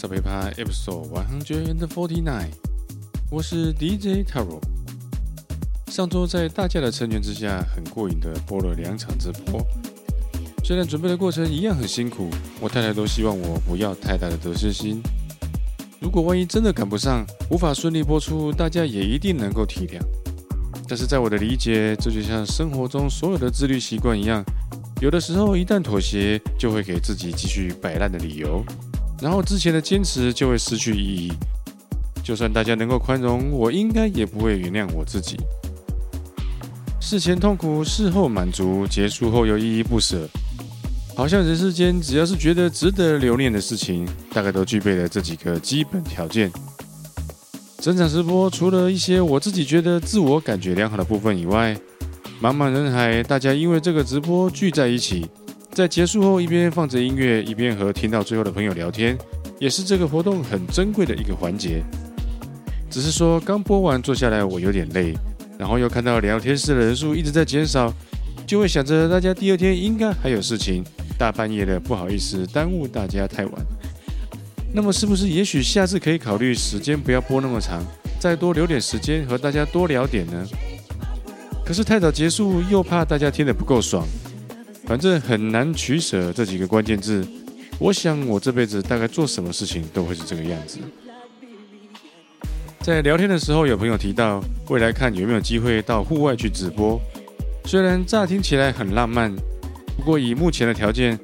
特别篇 Episode One Hundred and Forty Nine，我是 DJ Taro。上周在大家的成全之下，很过瘾的播了两场直播。虽然准备的过程一样很辛苦，我太太都希望我不要太大的得失心。如果万一真的赶不上，无法顺利播出，大家也一定能够体谅。但是在我的理解，这就像生活中所有的自律习惯一样，有的时候一旦妥协，就会给自己继续摆烂的理由。然后之前的坚持就会失去意义。就算大家能够宽容，我应该也不会原谅我自己。事前痛苦，事后满足，结束后又依依不舍。好像人世间只要是觉得值得留恋的事情，大概都具备了这几个基本条件。整场直播除了一些我自己觉得自我感觉良好的部分以外，茫茫人海，大家因为这个直播聚在一起。在结束后，一边放着音乐，一边和听到最后的朋友聊天，也是这个活动很珍贵的一个环节。只是说刚播完坐下来，我有点累，然后又看到聊天室的人数一直在减少，就会想着大家第二天应该还有事情，大半夜的不好意思耽误大家太晚。那么是不是也许下次可以考虑时间不要播那么长，再多留点时间和大家多聊点呢？可是太早结束又怕大家听得不够爽。反正很难取舍这几个关键字。我想我这辈子大概做什么事情都会是这个样子。在聊天的时候，有朋友提到未来看有没有机会到户外去直播。虽然乍听起来很浪漫，不过以目前的条件，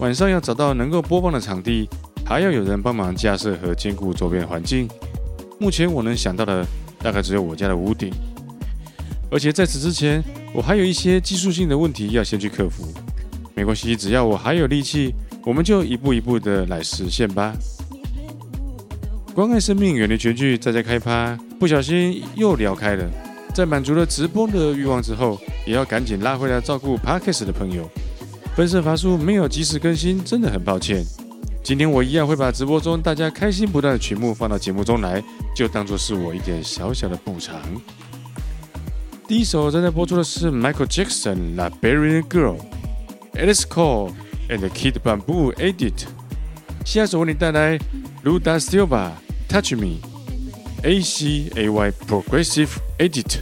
晚上要找到能够播放的场地，还要有人帮忙架设和兼顾周边环境。目前我能想到的大概只有我家的屋顶。而且在此之前，我还有一些技术性的问题要先去克服。没关系，只要我还有力气，我们就一步一步的来实现吧。关爱生命，远离全剧，在家开趴，不小心又聊开了。在满足了直播的欲望之后，也要赶紧拉回来照顾 Podcast 的朋友。分身乏术，没有及时更新，真的很抱歉。今天我一样会把直播中大家开心不断的曲目放到节目中来，就当做是我一点小小的补偿。第一首正在播出的是 Michael Jackson《Liberian Girl》。Alice Cole and Kid Bamboo Edit。下首为你带来 Luda Silva Touch Me A C A Y Progressive Edit。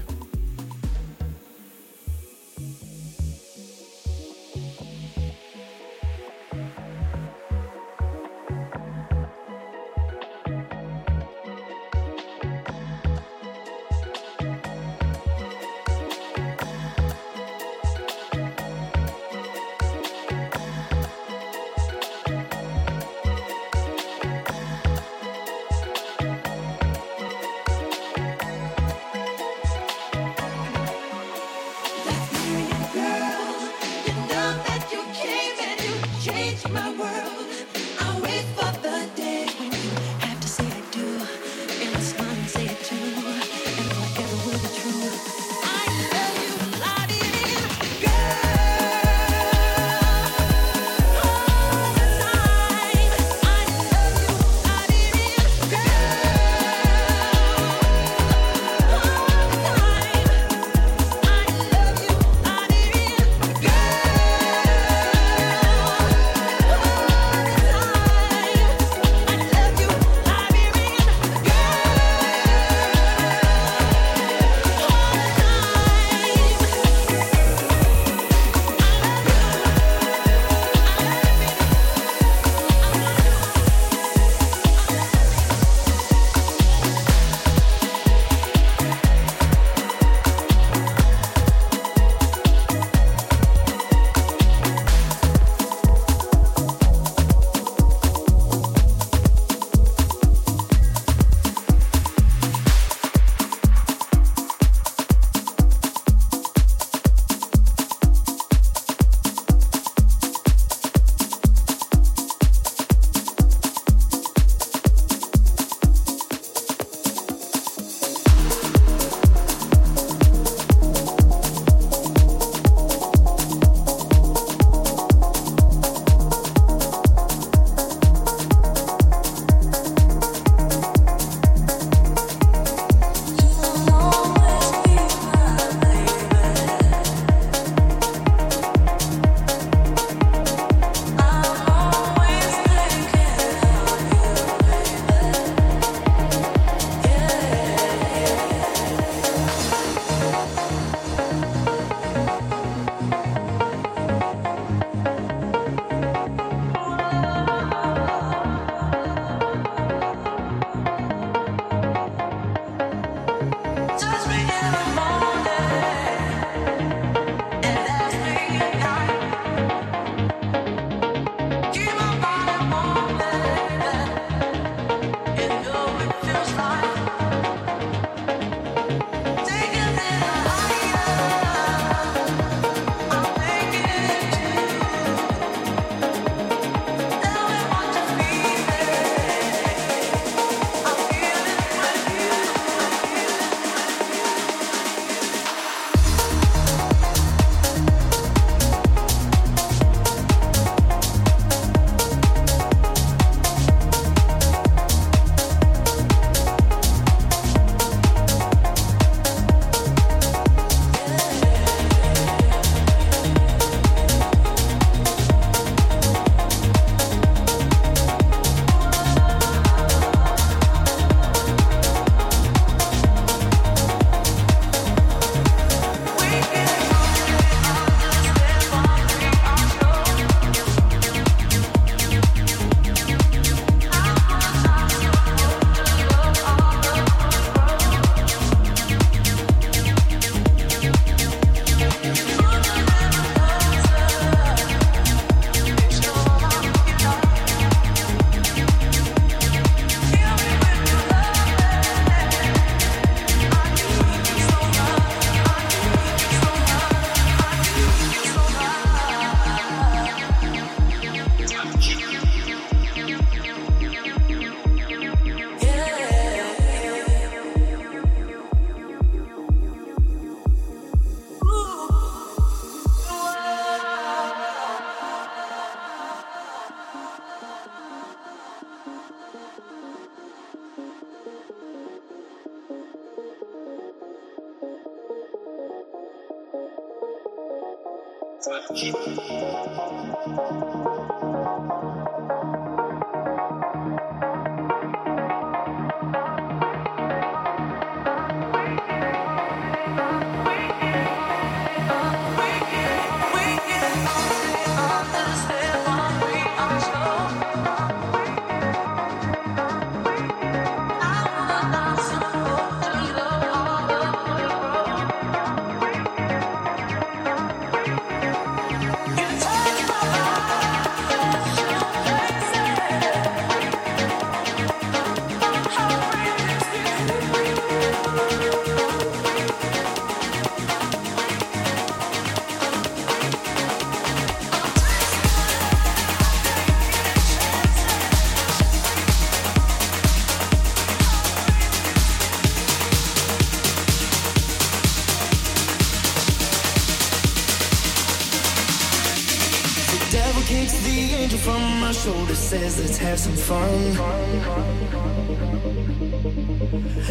Says let's have some fun.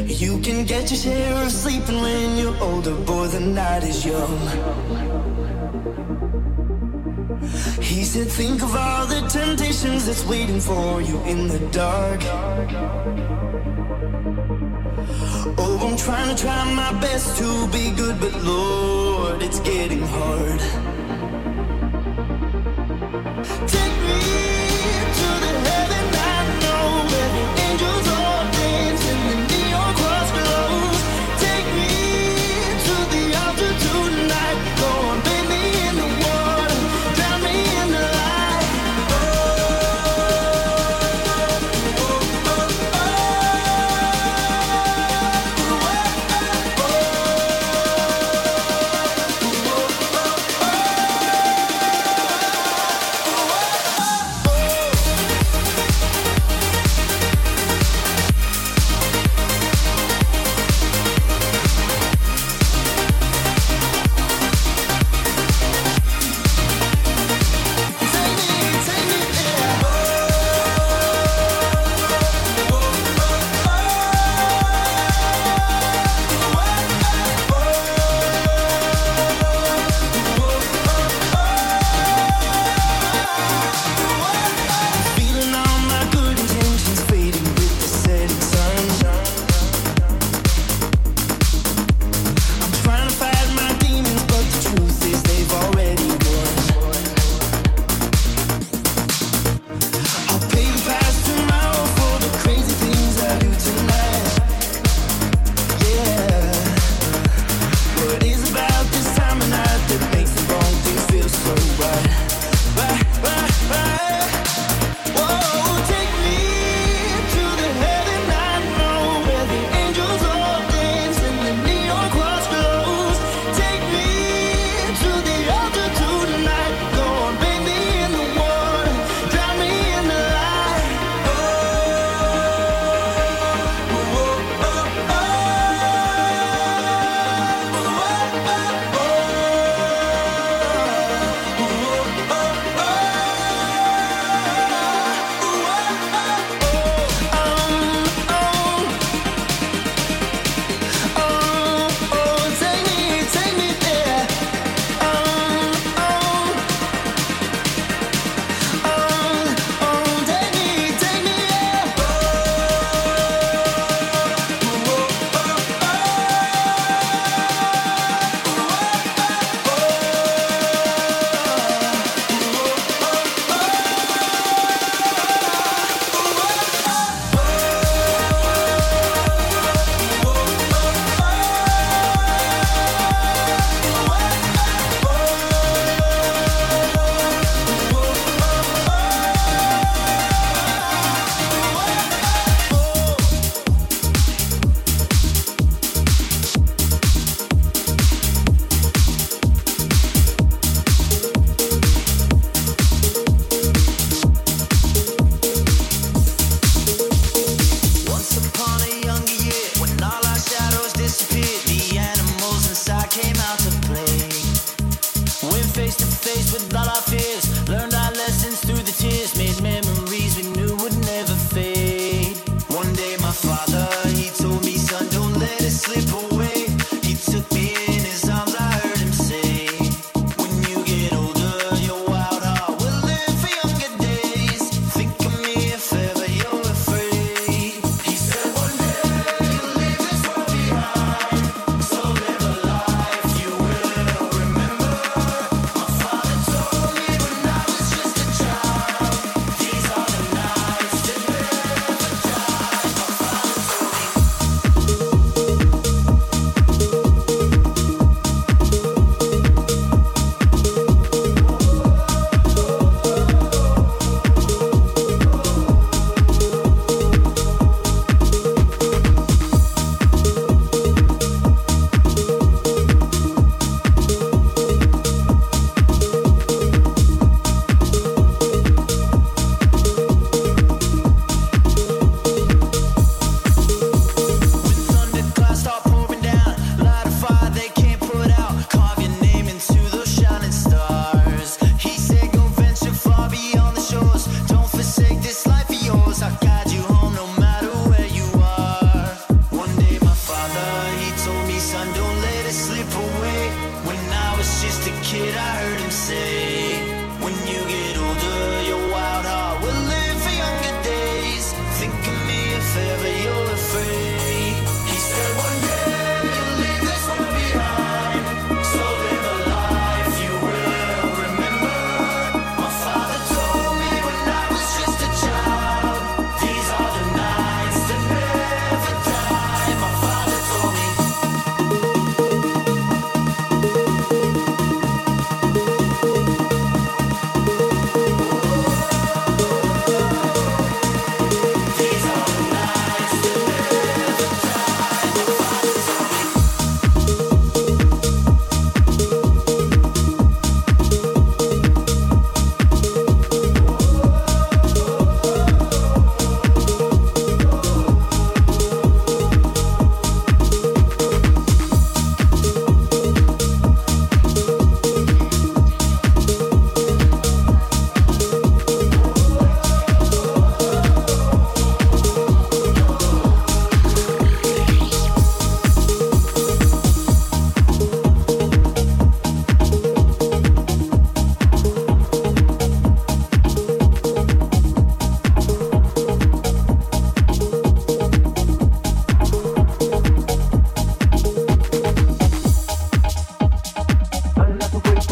You can get your share of sleeping when you're older, boy, the night is young. He said, Think of all the temptations that's waiting for you in the dark. Oh, I'm trying to try my best to be good, but Lord, it's getting hard.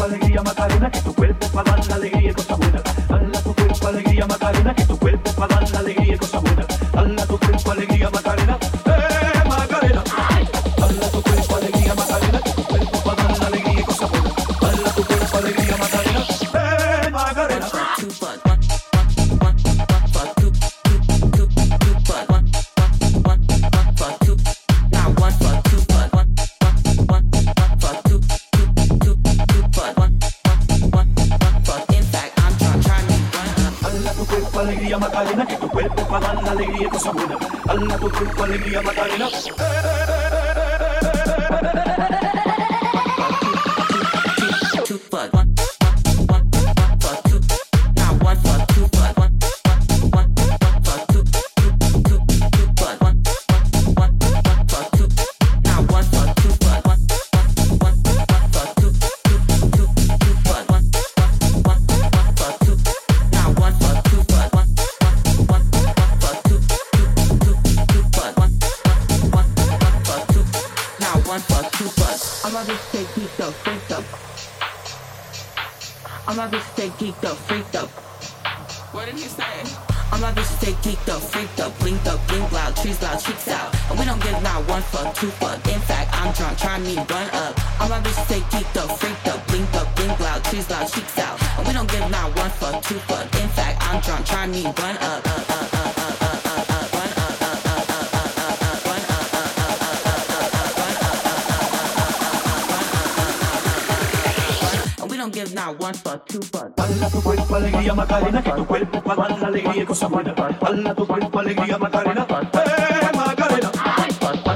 alegría, Macarena, que tu cuerpo para dar la alegría y cosa buena. Dala tu cuerpo, alegría, Macarena, que tu cuerpo para dar la alegría y cosa buena. Dala tu cuerpo, alegría, Macarena. up. In fact, I'm drunk, try me, run up. All my bitches say geeked up, freaked up, blinked up, blink loud, trees loud, cheeks out. And we don't give not one fuck, two fuck. In fact, I'm drunk, try me, run up, up, up, up, up, up. give not one fuck, two fuck. Bala tu cuerpo alegría Macarena, que tu cuerpo para dar la alegría y cosas buenas. Tu cuerpo alegría Macarena. ¡Eh!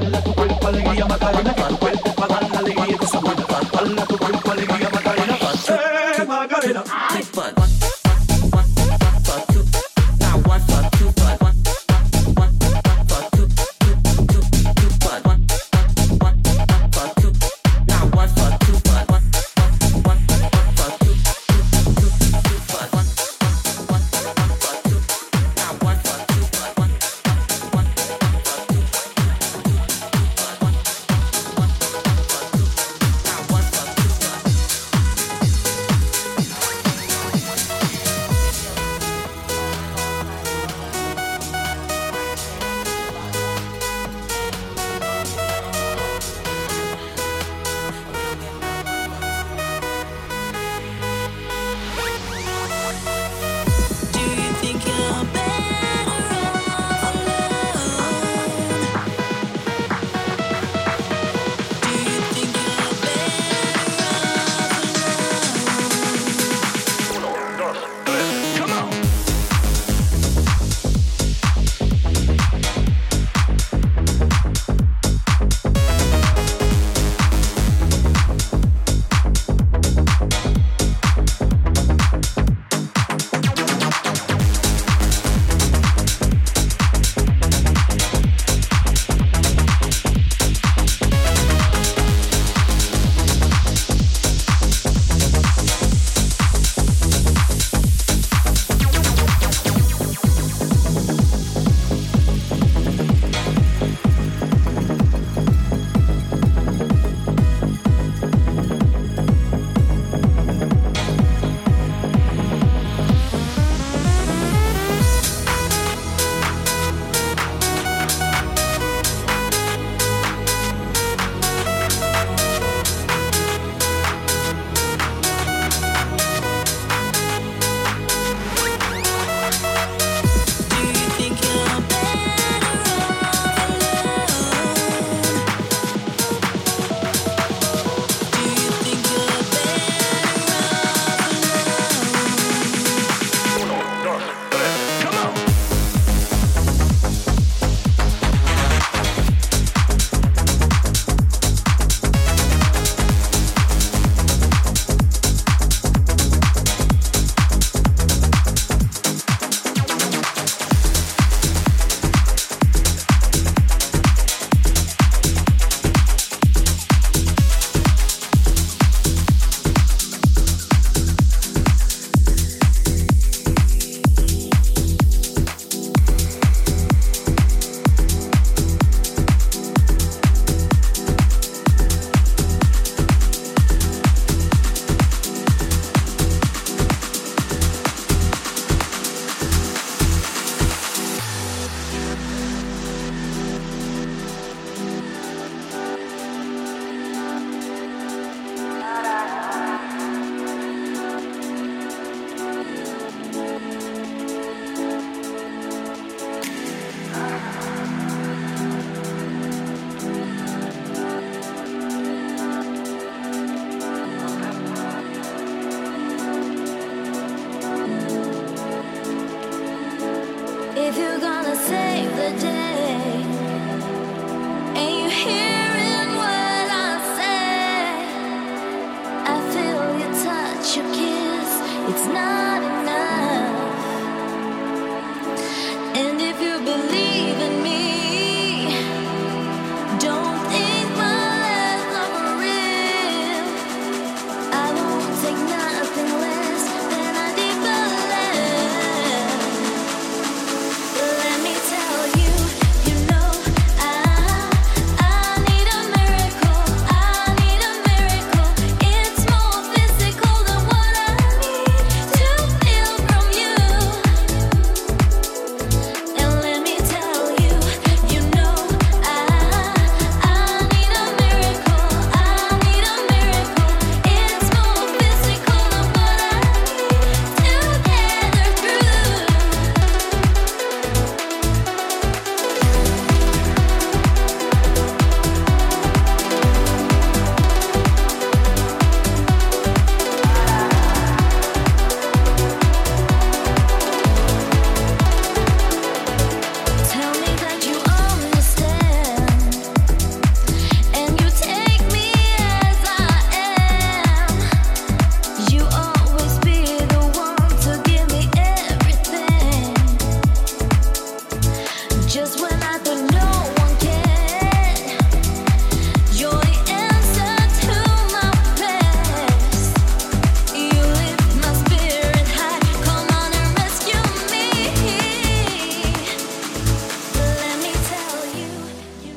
Baila tu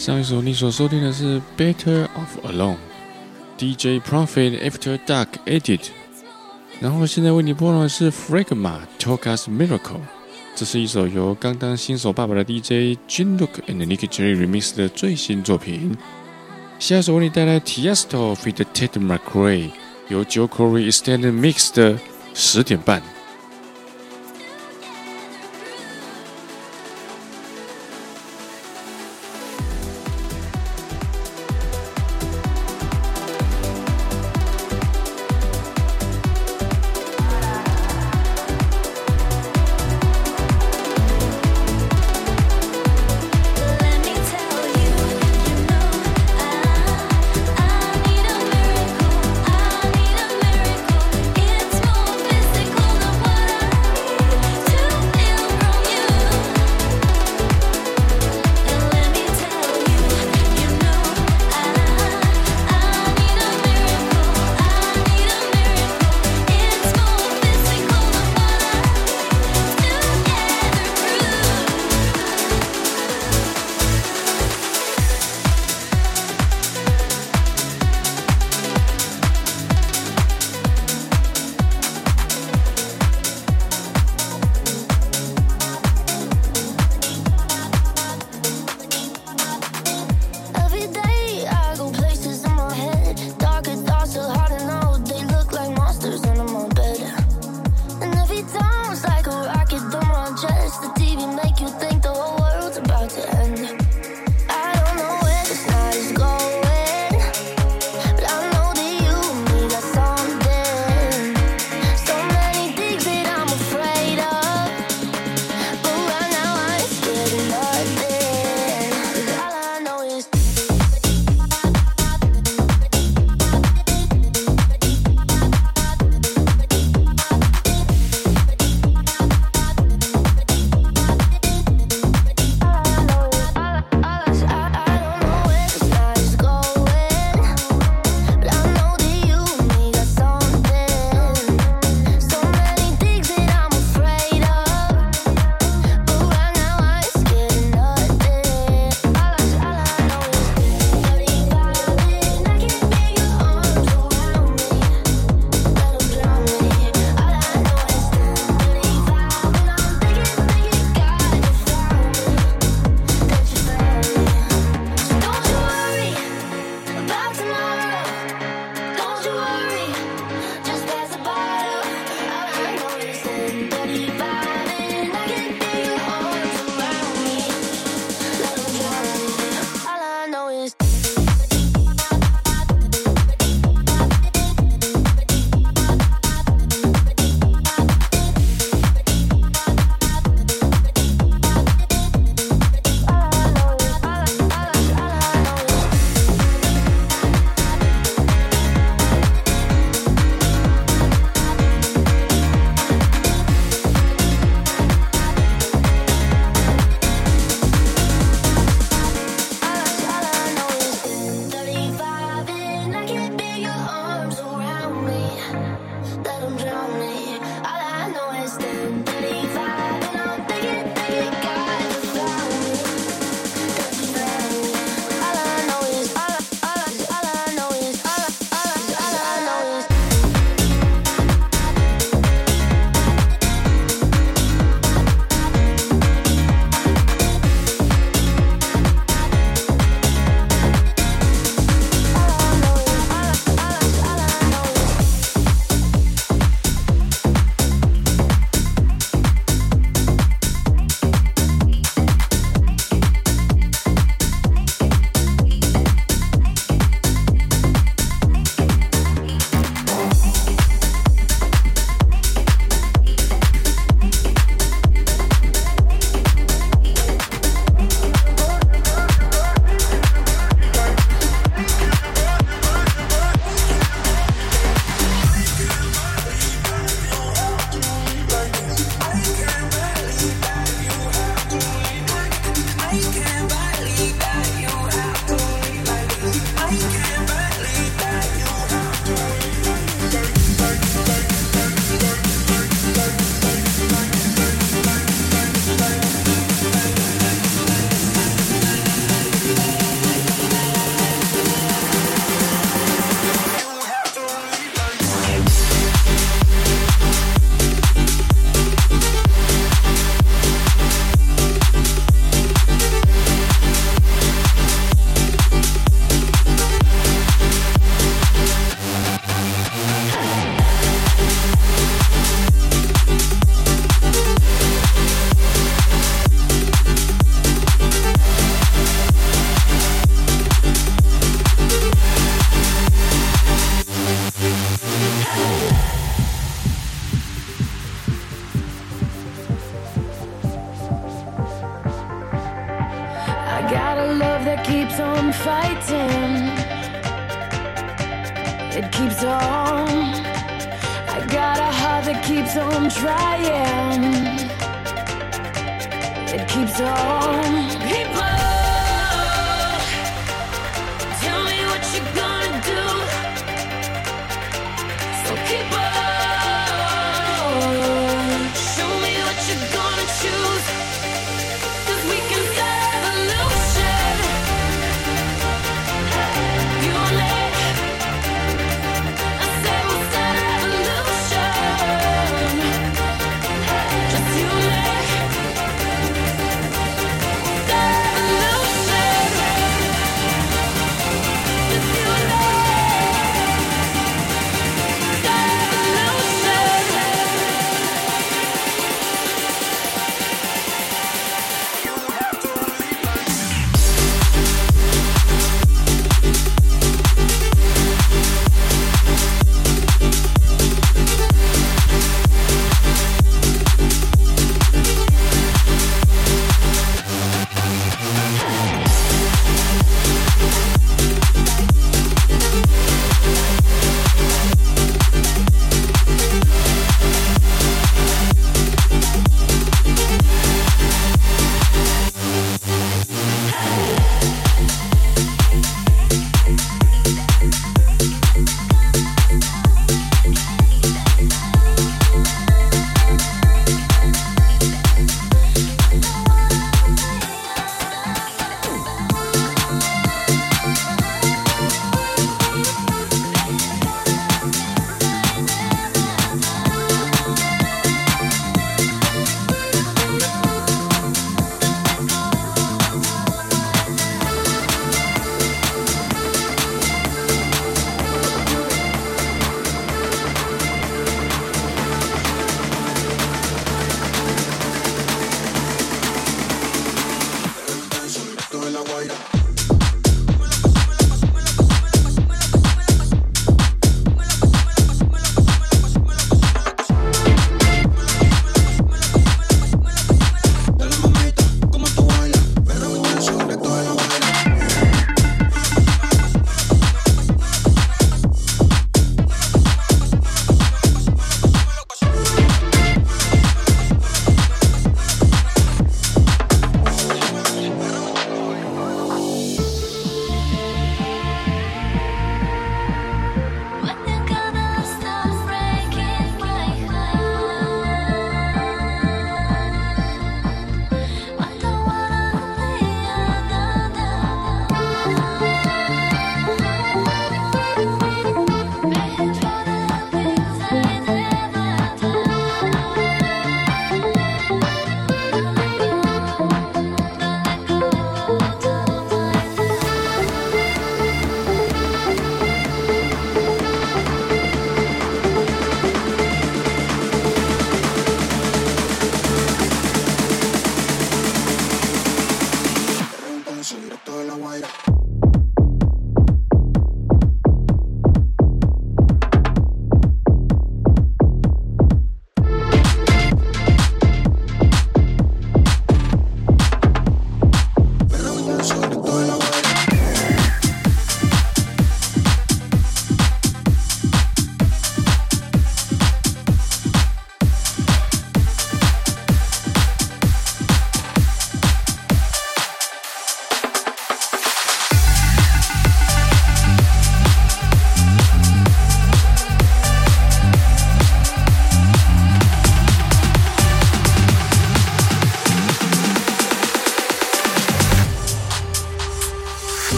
上一首你所收听的是《Better of Alone》，DJ Profit After Dark Edit。然后现在为你播放的是 Fragma Toka's Miracle，这是一首由刚当新手爸爸的 DJ Jin Look and Nicky Jerry remix 的最新作品。下一首为你带来 Tiesto feat. Ted McRae，由 Joe Corey Extended Mix 的十点半。Fighting. It keeps on. I got a heart that keeps on trying. It keeps on.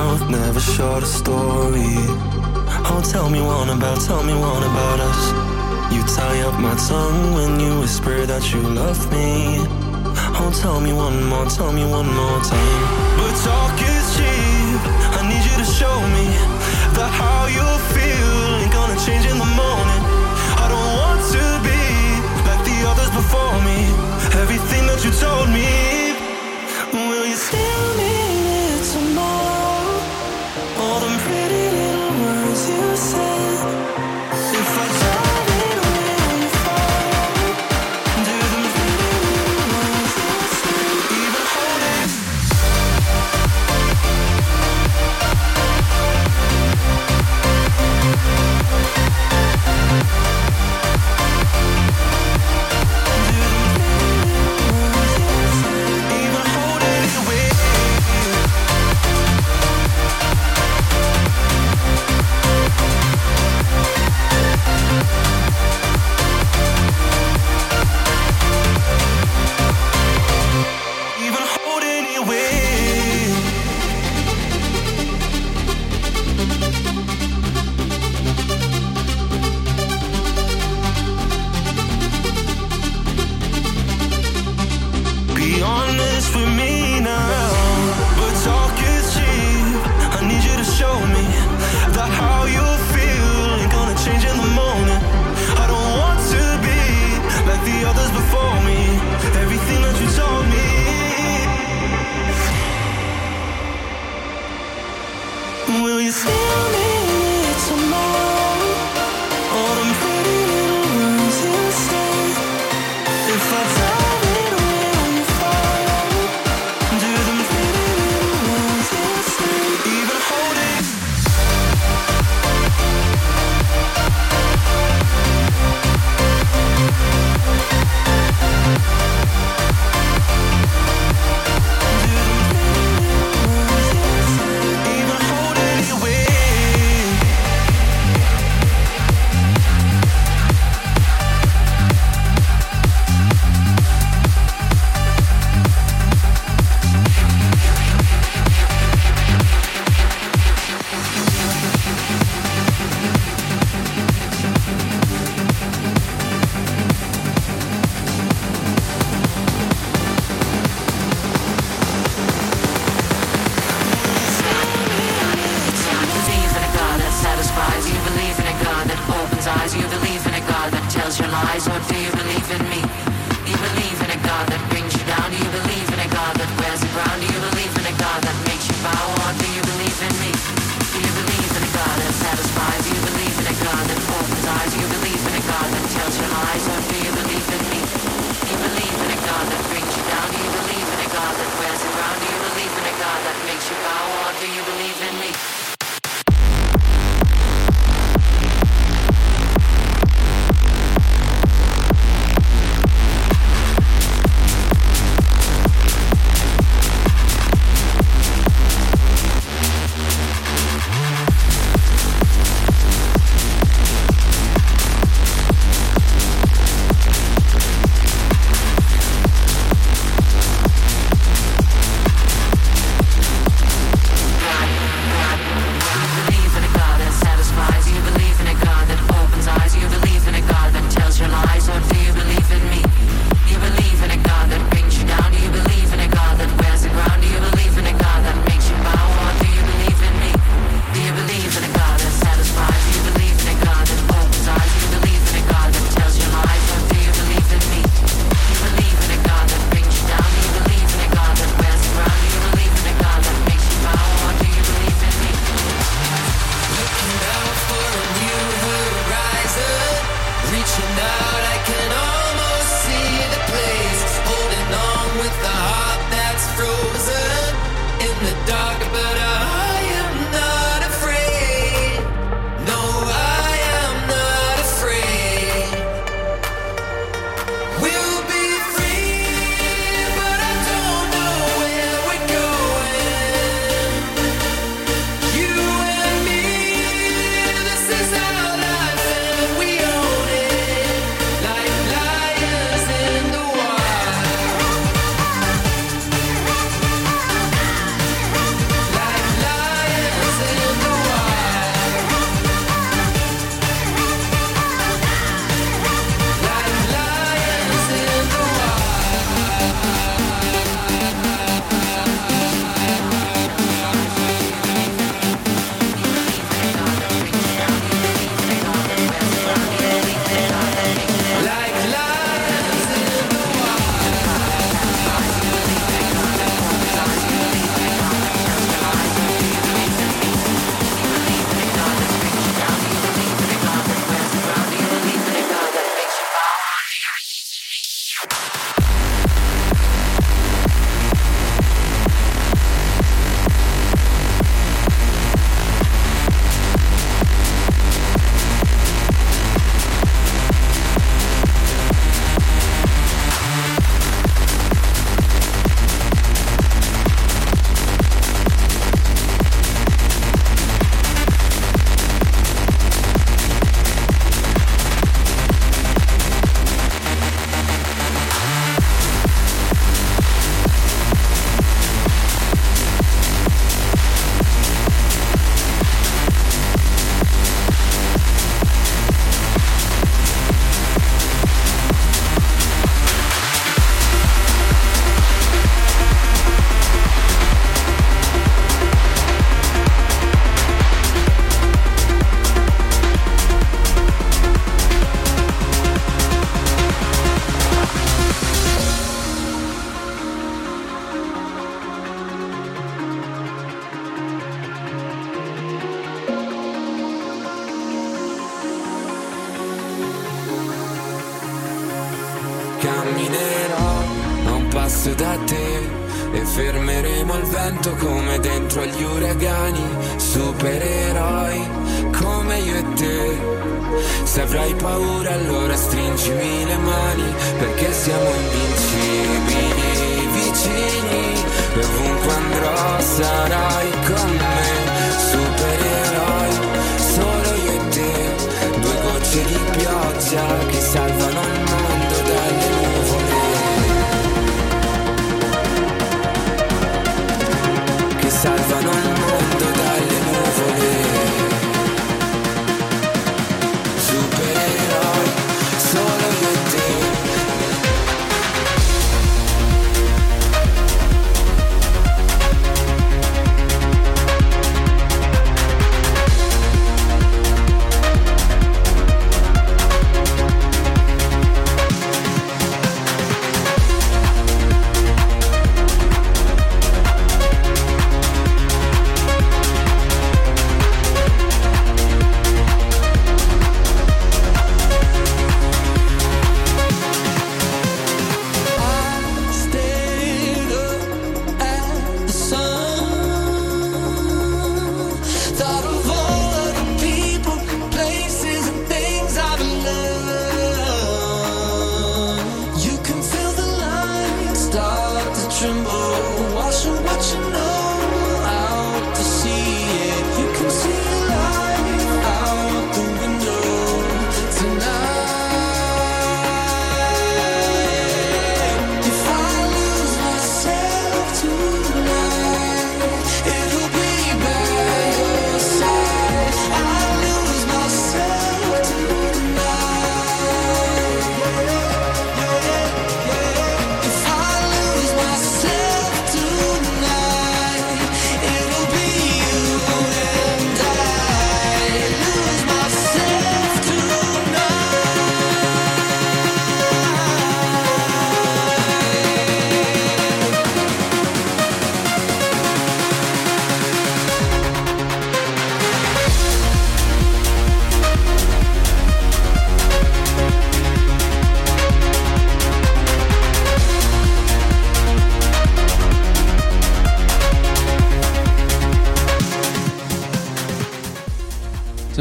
Mouth, never short a story. Oh, tell me one about, tell me one about us. You tie up my tongue when you whisper that you love me. Oh, tell me one more, tell me one more time. But talk is cheap. I need you to show me that how you feel ain't gonna change in the morning. I don't want to be like the others before me. Everything that you told me.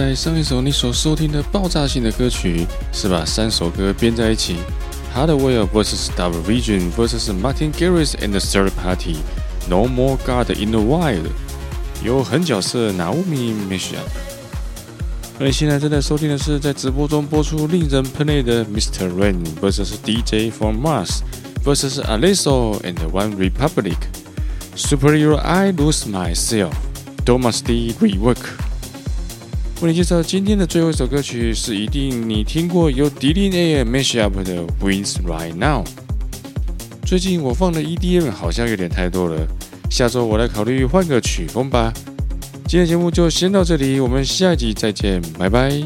在上一首你所收听的爆炸性的歌曲，是把三首歌编在一起：Hardwell vs. Double Vision vs. Martin Garrix and the Third Party。No More God in the Wild，由狠角色 Naomi Mashup。而你现在正在收听的是在直播中播出令人喷泪的 Mr. Rain vs. DJ from Mars vs. Alesso and One Republic。Superhero I Lose Myself。Thomas D Rework。 为你介绍今天的最后一首歌曲，是一定你听过由 Dylan A Mashup 的 Wins Right Now。最近我放的 EDM 好像有点太多了，下周我来考虑换个曲风吧。今天节目就先到这里，我们下一集再见，拜拜。